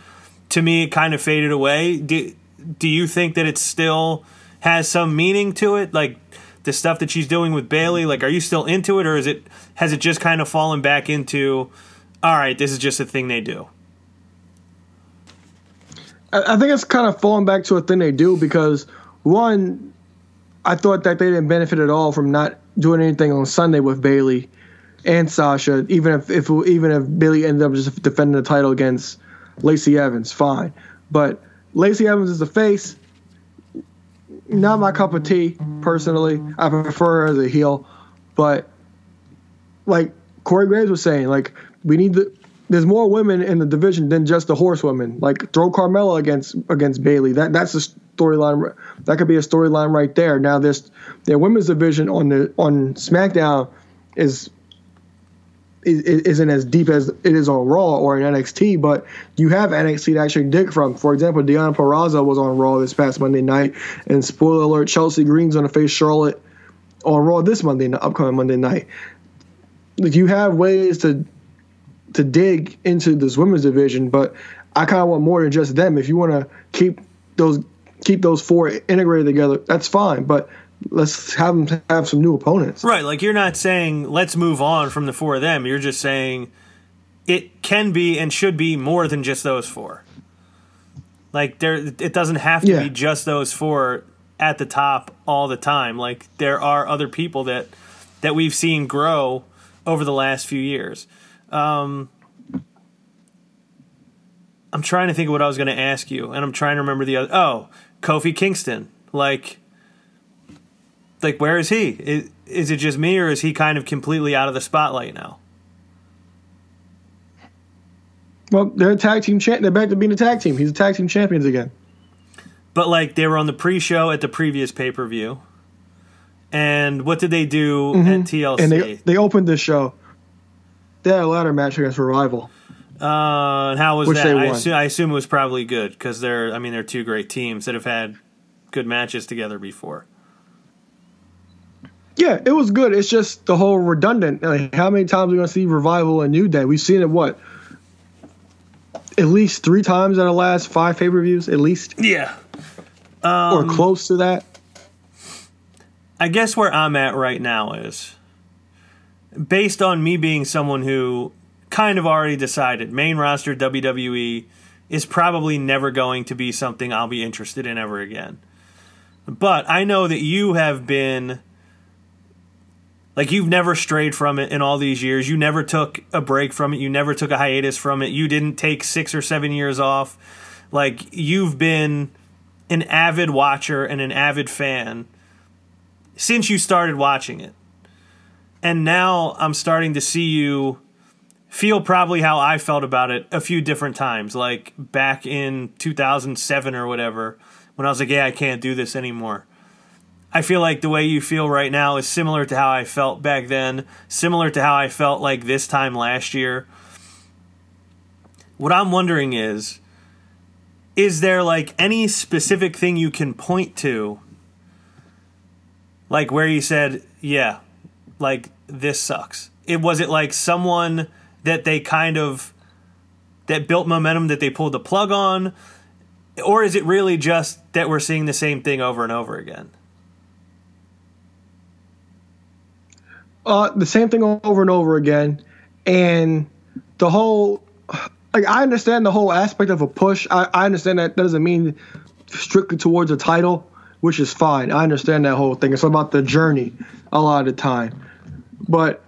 to me it kind of faded away. Do, do you think that it still has some meaning to it? Like the stuff that she's doing with Bayley, like are you still into it or is it has it just kind of fallen back into all right, this is just a thing they do? I, I think it's kind of falling back to a thing they do because one, I thought that they didn't benefit at all from not doing anything on Sunday with Bayley and Sasha. Even if, if even if Bayley ended up just defending the title against Lacey Evans, fine. But Lacey Evans is a face. Not my cup of tea, personally. I prefer her as a heel, but like Corey Graves was saying, like we need the. There's more women in the division than just the horsewomen. Like throw Carmella against against Bayley. That that's a storyline. That could be a storyline right there. Now this their women's division on the on SmackDown is is- isn't as deep as it is on Raw or in NXT, but you have NXT to actually dig from. For example, Deonna Purrazzo was on Raw this past Monday night, and spoiler alert, Chelsea Green's going to face Charlotte on Raw this Monday, the upcoming Monday night. Like you have ways to to dig into this women's division, but I kind of want more than just them. If you want to keep those keep those four integrated together, that's fine. But let's have them have some new opponents. Right, like you're not saying let's move on from the four of them. You're just saying it can be and should be more than just those four. Like there it doesn't have to Yeah. be just those four at the top all the time. Like there are other people that that we've seen grow over the last few years. Um I'm trying to think of what I was going to ask you, and I'm trying to remember the other. Oh, Kofi Kingston. Like, like where is he? Is, is it just me, or is he kind of completely out of the spotlight now? Well, they're a tag team champ. They're back to being a tag team. He's a tag team champions again. But like they were on the pre-show at the previous pay-per-view. And what did they do at TLC? Mm-hmm. And they they opened the show. They had a ladder match against Revival. Uh, how was Which that? I assume, I assume it was probably good because they're. I mean, they're two great teams that have had good matches together before. Yeah, it was good. It's just the whole redundant. Like, how many times are we gonna see Revival and New Day? We've seen it what? At least three times in the last five pay per views, at least, Yeah. or close to that. I guess where I'm at right now is based on me being someone who kind of already decided main roster WWE is probably never going to be something I'll be interested in ever again. But I know that you have been like you've never strayed from it in all these years. You never took a break from it. You never took a hiatus from it. You didn't take 6 or 7 years off. Like you've been an avid watcher and an avid fan since you started watching it. And now I'm starting to see you feel probably how I felt about it a few different times, like back in 2007 or whatever, when I was like, yeah, I can't do this anymore. I feel like the way you feel right now is similar to how I felt back then, similar to how I felt like this time last year. What I'm wondering is is there like any specific thing you can point to like where you said, yeah, like this sucks. It was it like someone that they kind of that built momentum that they pulled the plug on or is it really just that we're seeing the same thing over and over again? Uh, the same thing over and over again, and the whole like I understand the whole aspect of a push. I, I understand that, that doesn't mean strictly towards a title, which is fine. I understand that whole thing. It's about the journey a lot of the time, but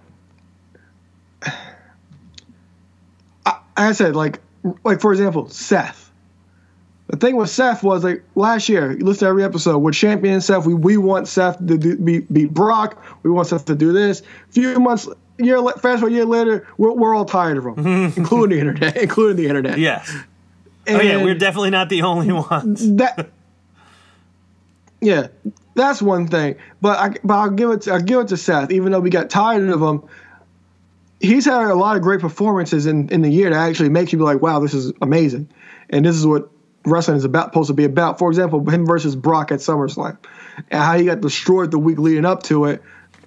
I, I said like like for example, Seth. The thing with Seth was like last year. You listen to every episode. We're champion Seth. We we want Seth to do, beat, beat Brock. We want Seth to do this. A few months, year fast forward a year later, we're, we're all tired of him, including the internet, including the internet. Yes. Oh yeah, we're definitely not the only ones. that. Yeah, that's one thing. But I but I'll give it to, I'll give it to Seth. Even though we got tired of him, he's had a lot of great performances in, in the year that actually makes you be like, wow, this is amazing, and this is what wrestling is about supposed to be about. For example, him versus Brock at SummerSlam, and how he got destroyed the week leading up to it,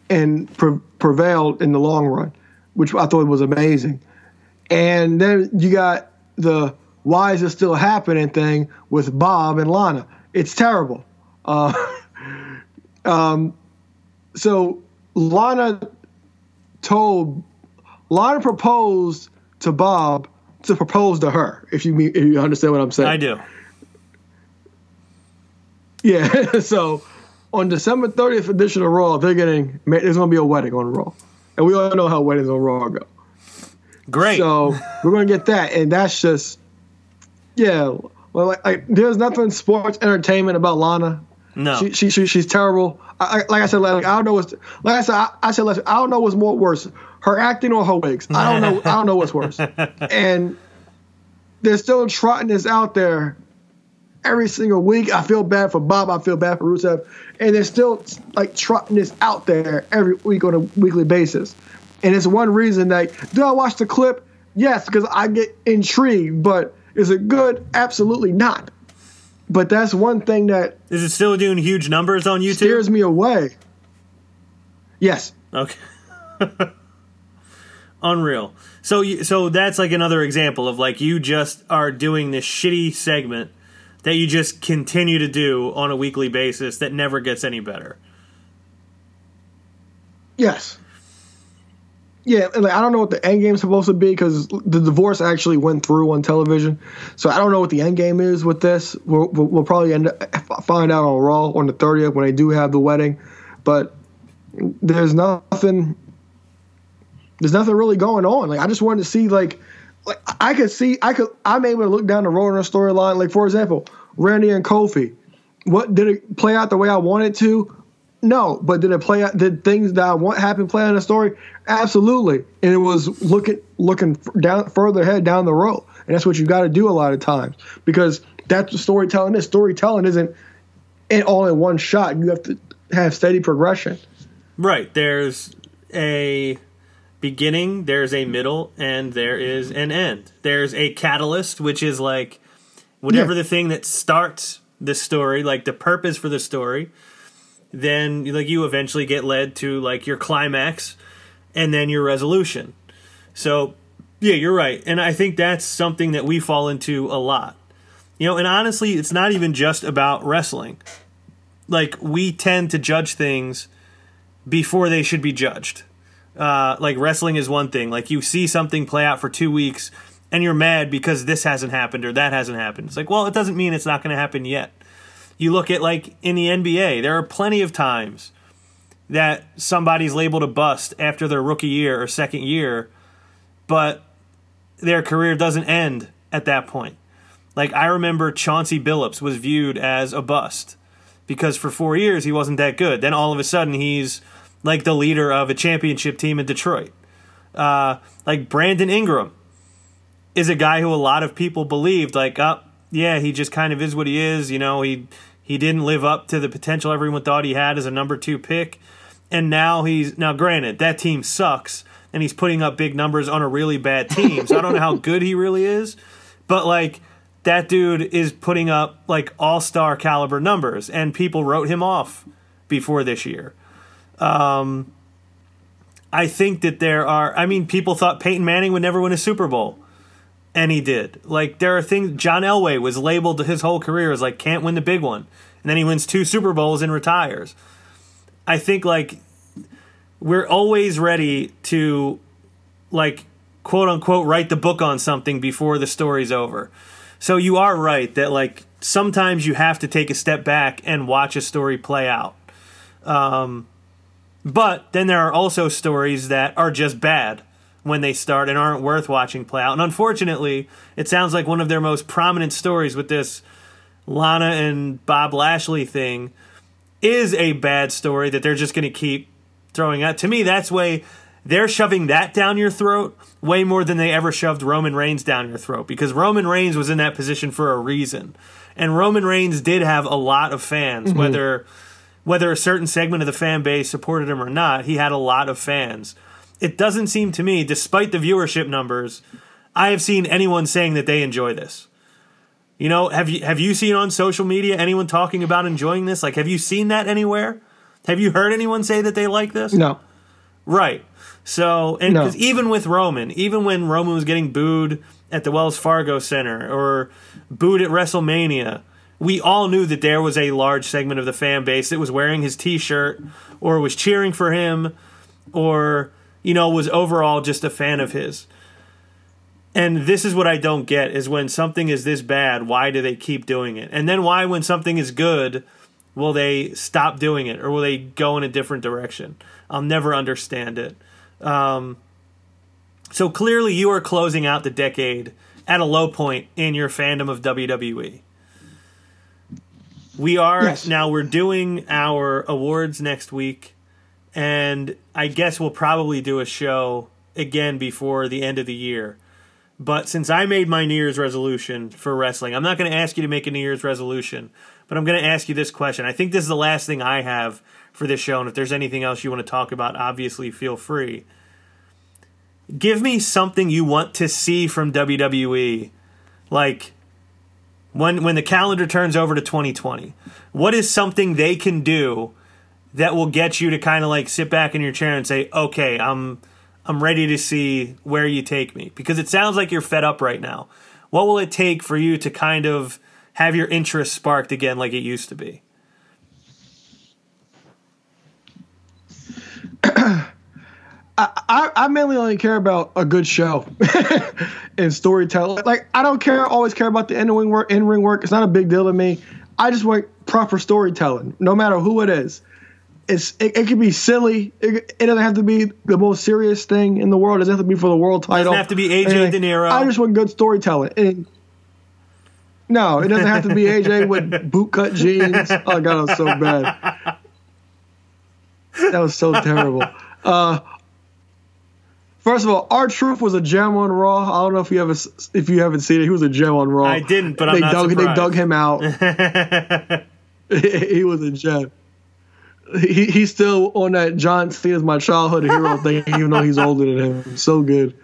and pre- prevailed in the long run, which I thought was amazing. And then you got the why is it still happening thing with Bob and Lana. It's terrible. Uh, um, so Lana told Lana proposed to Bob to propose to her. If you mean, if you understand what I'm saying. I do. Yeah. so on December 30th edition of Raw, they're getting there's gonna be a wedding on Raw, and we all know how weddings on Raw go. Great. So we're gonna get that, and that's just yeah. Well, like, like there's nothing sports entertainment about Lana. no. She, she, she she's terrible. I, I, like I said, like I don't know what's like I said. I, I said I don't know what's more worse, her acting or her wigs. I don't know. I don't know what's worse. And they're still trotting this out there every single week. I feel bad for Bob. I feel bad for Rusev, and they're still like trotting this out there every week on a weekly basis. And it's one reason that do I watch the clip? Yes, because I get intrigued. But is it good? Absolutely not. But that's one thing that Is it still doing huge numbers on YouTube? steers me away. Yes. Okay. Unreal. So you, so that's like another example of like you just are doing this shitty segment that you just continue to do on a weekly basis that never gets any better. Yes. Yeah, and like, I don't know what the end game's supposed to be because the divorce actually went through on television, so I don't know what the end game is with this. We'll, we'll, probably end up, find out on Raw on the thirtieth when they do have the wedding, but there's nothing. There's nothing really going on. Like I just wanted to see like, like I could see I could I'm able to look down the road in a storyline. Like for example, Randy and Kofi. What did it play out the way I wanted to? No, but did it play out? Did things that I want happen play out in the story? Absolutely, and it was looking looking down further ahead down the road. and that's what you got to do a lot of times because that's what storytelling is. Storytelling isn't in, all in one shot. You have to have steady progression. Right. There's a beginning, there's a middle, and there is an end. There's a catalyst, which is like whatever Yeah. the thing that starts the story, like the purpose for the story. Then, like, you eventually get led to like your climax, and then your resolution. So, yeah, you're right, and I think that's something that we fall into a lot. You know, and honestly, it's not even just about wrestling. Like, we tend to judge things before they should be judged. Uh, like wrestling is one thing. Like you see something play out for two weeks and you're mad because this hasn't happened or that hasn't happened. It's like, well, it doesn't mean it's not going to happen yet. You look at like in the NBA, there are plenty of times that somebody's labeled a bust after their rookie year or second year, but their career doesn't end at that point. Like I remember Chauncey Billups was viewed as a bust because for four years he wasn't that good. Then all of a sudden he's like the leader of a championship team in Detroit. Uh, like Brandon Ingram is a guy who a lot of people believed like, oh, yeah, he just kind of is what he is. You know, he he didn't live up to the potential everyone thought he had as a number two pick, and now he's now granted that team sucks and he's putting up big numbers on a really bad team. So I don't know how good he really is, but like that dude is putting up like all star caliber numbers, and people wrote him off before this year. Um, I think that there are. I mean, people thought Peyton Manning would never win a Super Bowl, and he did. Like there are things. John Elway was labeled his whole career as like can't win the big one, and then he wins two Super Bowls and retires. I think like we're always ready to like quote unquote write the book on something before the story's over. So you are right that like sometimes you have to take a step back and watch a story play out. Um, but then there are also stories that are just bad when they start and aren't worth watching play out. And unfortunately, it sounds like one of their most prominent stories with this Lana and Bob Lashley thing is a bad story that they're just going to keep throwing out. To me, that's way they're shoving that down your throat way more than they ever shoved Roman Reigns down your throat because Roman Reigns was in that position for a reason. And Roman Reigns did have a lot of fans, mm-hmm. whether whether a certain segment of the fan base supported him or not, he had a lot of fans. It doesn't seem to me, despite the viewership numbers, I have seen anyone saying that they enjoy this. You know, have you have you seen on social media anyone talking about enjoying this? Like have you seen that anywhere? Have you heard anyone say that they like this? No. Right. So, and No. even with Roman, even when Roman was getting booed at the Wells Fargo Center or booed at WrestleMania, we all knew that there was a large segment of the fan base that was wearing his T-shirt or was cheering for him, or you know was overall just a fan of his. And this is what I don't get is when something is this bad, why do they keep doing it? And then why when something is good, will they stop doing it or will they go in a different direction? I'll never understand it. Um, so clearly, you are closing out the decade at a low point in your fandom of WWE. We are Yes. now. We're doing our awards next week, and I guess we'll probably do a show again before the end of the year. But since I made my New Year's resolution for wrestling, I'm not going to ask you to make a New Year's resolution, but I'm going to ask you this question. I think this is the last thing I have for this show, and if there's anything else you want to talk about, obviously feel free. Give me something you want to see from WWE, like when when the calendar turns over to 2020. What is something they can do that will get you to kind of like sit back in your chair and say, "Okay, I'm I'm ready to see where you take me because it sounds like you're fed up right now. What will it take for you to kind of have your interest sparked again like it used to be? I, I mainly only care about a good show and storytelling. Like I don't care always care about the in ring work. In ring work, it's not a big deal to me. I just want proper storytelling, no matter who it is. It's it, it can be silly. It, it doesn't have to be the most serious thing in the world. It doesn't have to be for the world title. It doesn't have to be AJ Anything. De Niro. I just want good storytelling. And no, it doesn't have to be AJ with bootcut jeans. Oh god, that was so bad. That was so terrible. Uh, First of all, R-Truth was a gem on Raw. I don't know if you ever if you haven't seen it. He was a gem on Raw. I didn't, but they I'm not dug surprised. they dug him out. he was a gem. He, he's still on that John Cena's my childhood hero thing, even though he's older than him. So good.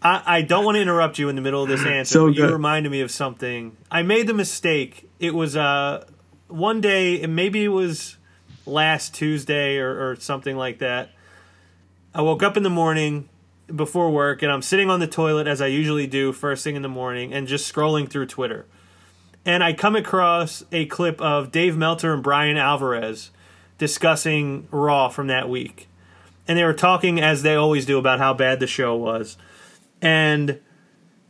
I, I don't want to interrupt you in the middle of this answer, So but you reminded me of something. I made the mistake. It was uh, one day, and maybe it was last Tuesday or, or something like that. I woke up in the morning before work, and I'm sitting on the toilet as I usually do first thing in the morning, and just scrolling through Twitter. And I come across a clip of Dave Meltzer and Bryan Alvarez discussing Raw from that week. And they were talking, as they always do, about how bad the show was and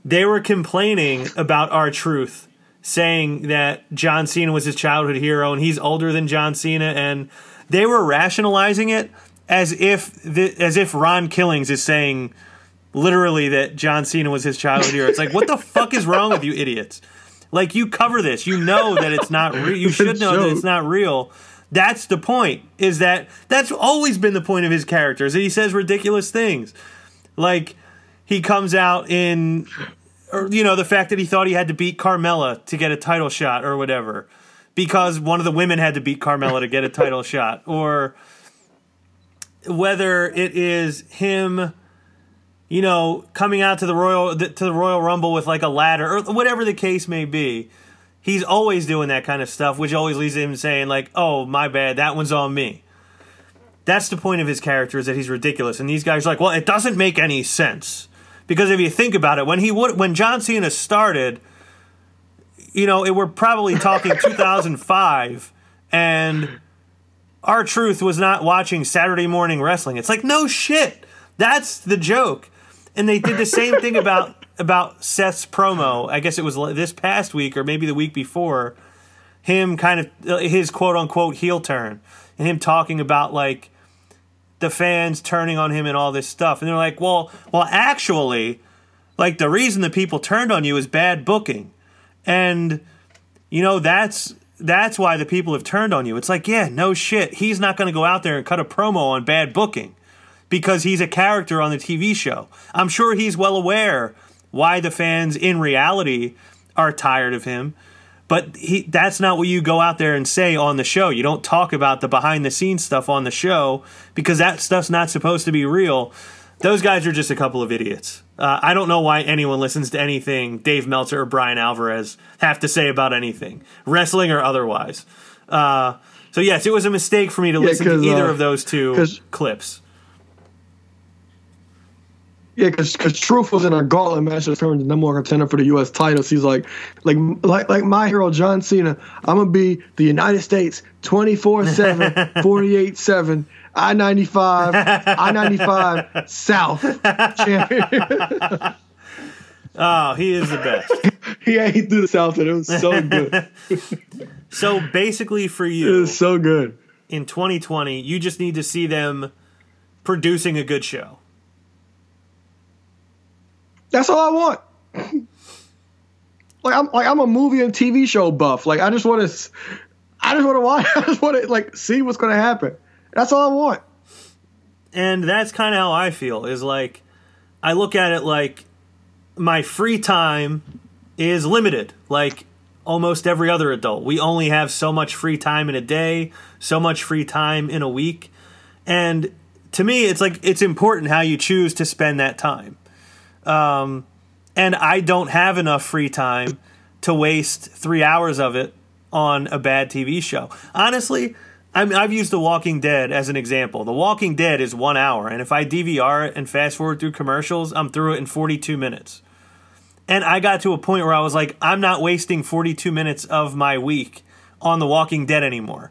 they were complaining about R-Truth saying that John Cena was his childhood hero and he's older than John Cena and they were rationalizing it as if the, as if Ron Killings is saying literally that John Cena was his childhood hero. It's like what the fuck is wrong with you idiots? Like you cover this, you know that it's not real. You should know that it's not real. That's the point. Is that that's always been the point of his characters. That he says ridiculous things. Like he comes out in or you know the fact that he thought he had to beat Carmella to get a title shot or whatever because one of the women had to beat Carmella to get a title shot or whether it is him you know coming out to the royal to the Royal Rumble with like a ladder or whatever the case may be he's always doing that kind of stuff which always leads to him saying like oh my bad that one's on me. That's the point of his character is that he's ridiculous and these guys are like well it doesn't make any sense. Because if you think about it when he would when John Cena started you know it we're probably talking 2005 and R-Truth was not watching Saturday morning wrestling. It's like no shit. That's the joke. And they did the same thing about about Seth's promo. I guess it was this past week or maybe the week before him kind of uh, his quote unquote heel turn and him talking about like the fans turning on him and all this stuff. And they're like well well actually like the reason the people turned on you is bad booking. And you know that's that's why the people have turned on you it's like yeah no shit he's not going to go out there and cut a promo on bad booking because he's a character on the TV show i'm sure he's well aware why the fans in reality are tired of him but he that's not what you go out there and say on the show. You don't talk about the behind the scenes stuff on the show because that stuff's not supposed to be real. Those guys are just a couple of idiots. Uh, I don't know why anyone listens to anything Dave Meltzer or Bryan Alvarez have to say about anything, wrestling or otherwise. Uh, so yes, it was a mistake for me to listen to either uh, of those two clips. Yeah, because Truth was in a gauntlet match to turn the number one contender for the U.S. titles. He's like, like, like, like my hero John Cena. I'm gonna be the United States 24 7 48 7 I 95 I 95 South champion. Oh, he is the best. yeah, he threw the South, and it was so good. so basically, for you, It was so good. in 2020, you just need to see them producing a good show. That's all I want. like I'm like I'm a movie and TV show buff. Like I just want to, I just want to watch. I just want to like see what's gonna happen. That's all I want. And that's kind of how I feel is like I look at it like my free time is limited like almost every other adult. We only have so much free time in a day, so much free time in a week. And to me it's like it's important how you choose to spend that time. Um and I don't have enough free time to waste 3 hours of it on a bad TV show. Honestly, I mean, I've used The Walking Dead as an example. The Walking Dead is one hour, and if I DVR it and fast forward through commercials, I'm through it in 42 minutes. And I got to a point where I was like, I'm not wasting 42 minutes of my week on The Walking Dead anymore.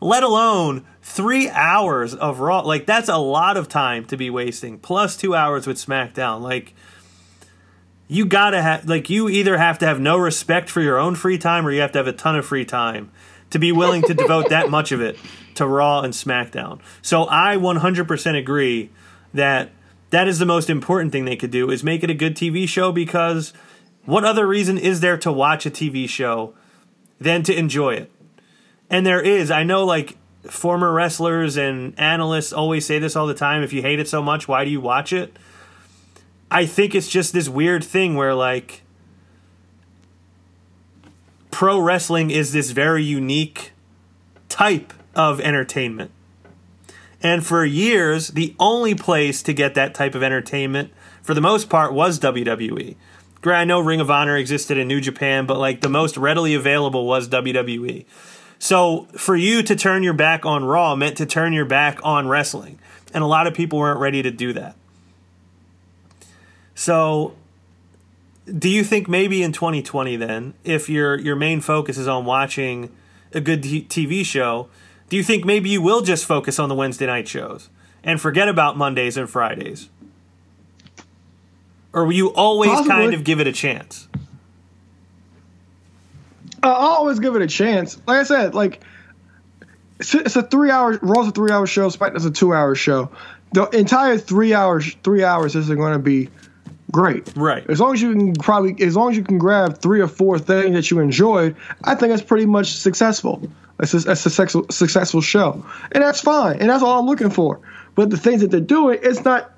Let alone three hours of Raw. Like, that's a lot of time to be wasting, plus two hours with SmackDown. Like, you gotta have, like, you either have to have no respect for your own free time or you have to have a ton of free time to be willing to devote that much of it to Raw and SmackDown. So I 100% agree that that is the most important thing they could do is make it a good TV show because what other reason is there to watch a TV show than to enjoy it? And there is. I know like former wrestlers and analysts always say this all the time if you hate it so much, why do you watch it? I think it's just this weird thing where like pro wrestling is this very unique type of entertainment. And for years, the only place to get that type of entertainment, for the most part, was WWE. I know Ring of Honor existed in New Japan, but like the most readily available was WWE. So for you to turn your back on Raw meant to turn your back on wrestling. And a lot of people weren't ready to do that. So do you think maybe in 2020 then, if your your main focus is on watching a good t- TV show, do you think maybe you will just focus on the Wednesday night shows and forget about Mondays and Fridays? Or will you always Possibly. kind of give it a chance? I'll always give it a chance. Like I said, like it's a, it's a three hour Raw's a three hour show. SmackDown's a two hour show. The entire three hours three hours isn't going to be great. Right. As long as you can probably as long as you can grab three or four things that you enjoyed, I think that's pretty much successful. It's a, it's a successful successful show, and that's fine. And that's all I'm looking for. But the things that they're doing, it's not.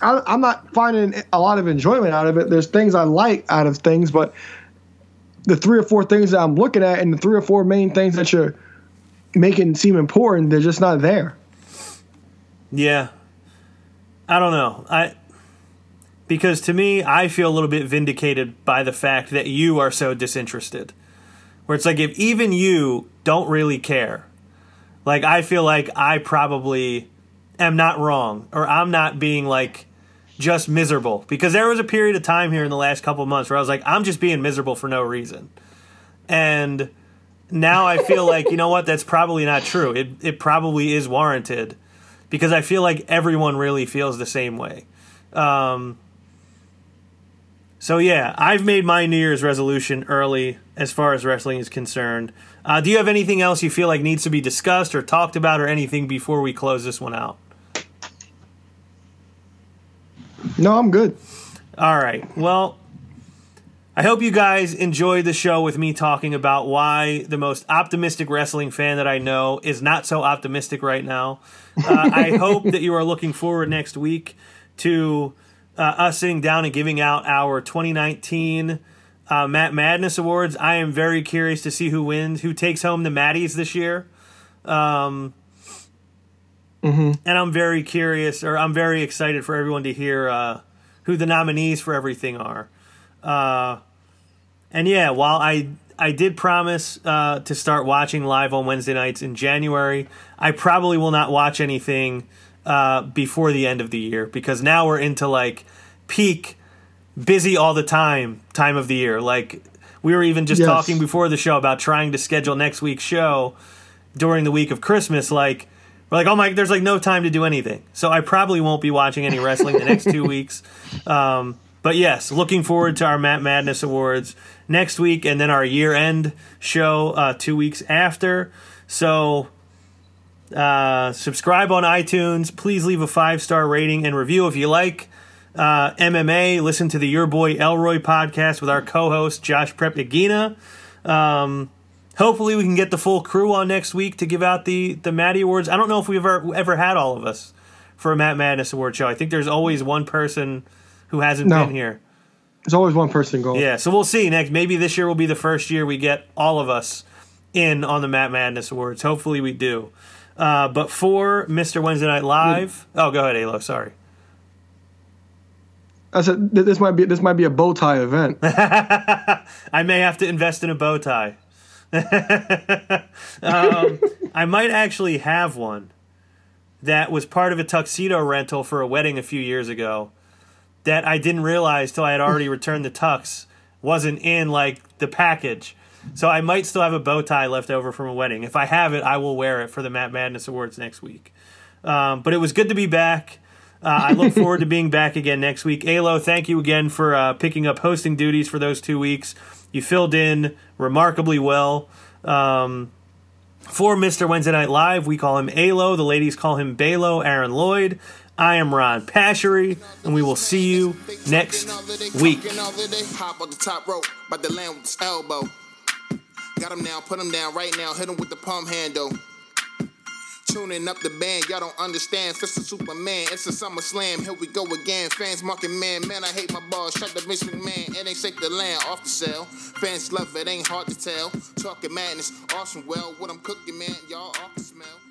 I, I'm not finding a lot of enjoyment out of it. There's things I like out of things, but the three or four things that I'm looking at and the three or four main things that you're making seem important, they're just not there. Yeah. I don't know. I because to me, I feel a little bit vindicated by the fact that you are so disinterested. Where it's like if even you don't really care, like I feel like I probably am not wrong or I'm not being like just miserable because there was a period of time here in the last couple months where I was like I'm just being miserable for no reason. And now I feel like, you know what, that's probably not true. It it probably is warranted because I feel like everyone really feels the same way. Um, so yeah, I've made my New Year's resolution early as far as wrestling is concerned. Uh, do you have anything else you feel like needs to be discussed or talked about or anything before we close this one out? No, I'm good. All right. Well, I hope you guys enjoyed the show with me talking about why the most optimistic wrestling fan that I know is not so optimistic right now. Uh, I hope that you are looking forward next week to uh, us sitting down and giving out our 2019 uh, Matt Madness Awards. I am very curious to see who wins, who takes home the Maddies this year. Um, And I'm very curious, or I'm very excited for everyone to hear uh, who the nominees for everything are. Uh, and yeah, while I I did promise uh, to start watching live on Wednesday nights in January, I probably will not watch anything uh, before the end of the year because now we're into like peak busy all the time time of the year. Like we were even just Yes. talking before the show about trying to schedule next week's show during the week of Christmas. Like we're like, oh my, there's like no time to do anything. So I probably won't be watching any wrestling the next two weeks. Um, but yes, looking forward to our Matt Madness Awards next week, and then our year end show uh, two weeks after. So uh, subscribe on iTunes. Please leave a five star rating and review if you like. Uh, MMA, listen to the Your Boy Elroy podcast with our co host Josh Prep Agina. Um, hopefully, we can get the full crew on next week to give out the, the Maddie Awards. I don't know if we've ever, ever had all of us for a Matt Madness Award show. I think there's always one person who hasn't No. been here. There's always one person going. Yeah, so we'll see next. Maybe this year will be the first year we get all of us in on the Matt Madness Awards. Hopefully, we do. Uh, but for Mr. Wednesday Night Live, oh, go ahead, Alo. Sorry. I said this might be this might be a bow tie event. I may have to invest in a bow tie. um, I might actually have one that was part of a tuxedo rental for a wedding a few years ago that I didn't realize till I had already returned the tux wasn't in like the package. So I might still have a bow tie left over from a wedding. If I have it, I will wear it for the Matt Madness Awards next week. Um, but it was good to be back. Uh, I look forward to being back again next week. Alo, thank you again for uh, picking up hosting duties for those two weeks. You filled in remarkably well. Um, for Mr. Wednesday Night Live, we call him Alo. The ladies call him Balo, Aaron Lloyd. I am Ron Pashery, and we will see you next week. Got him now, put him down right now, hit him with the palm handle. Tuning up the band, y'all don't understand. Fist of Superman, it's a summer slam. Here we go again. Fans marking man, man, I hate my balls. Shut the Vince McMahon, it ain't shake the land off the cell. Fans love it, ain't hard to tell. Talking madness, awesome. Well, what I'm cooking, man, y'all all can smell.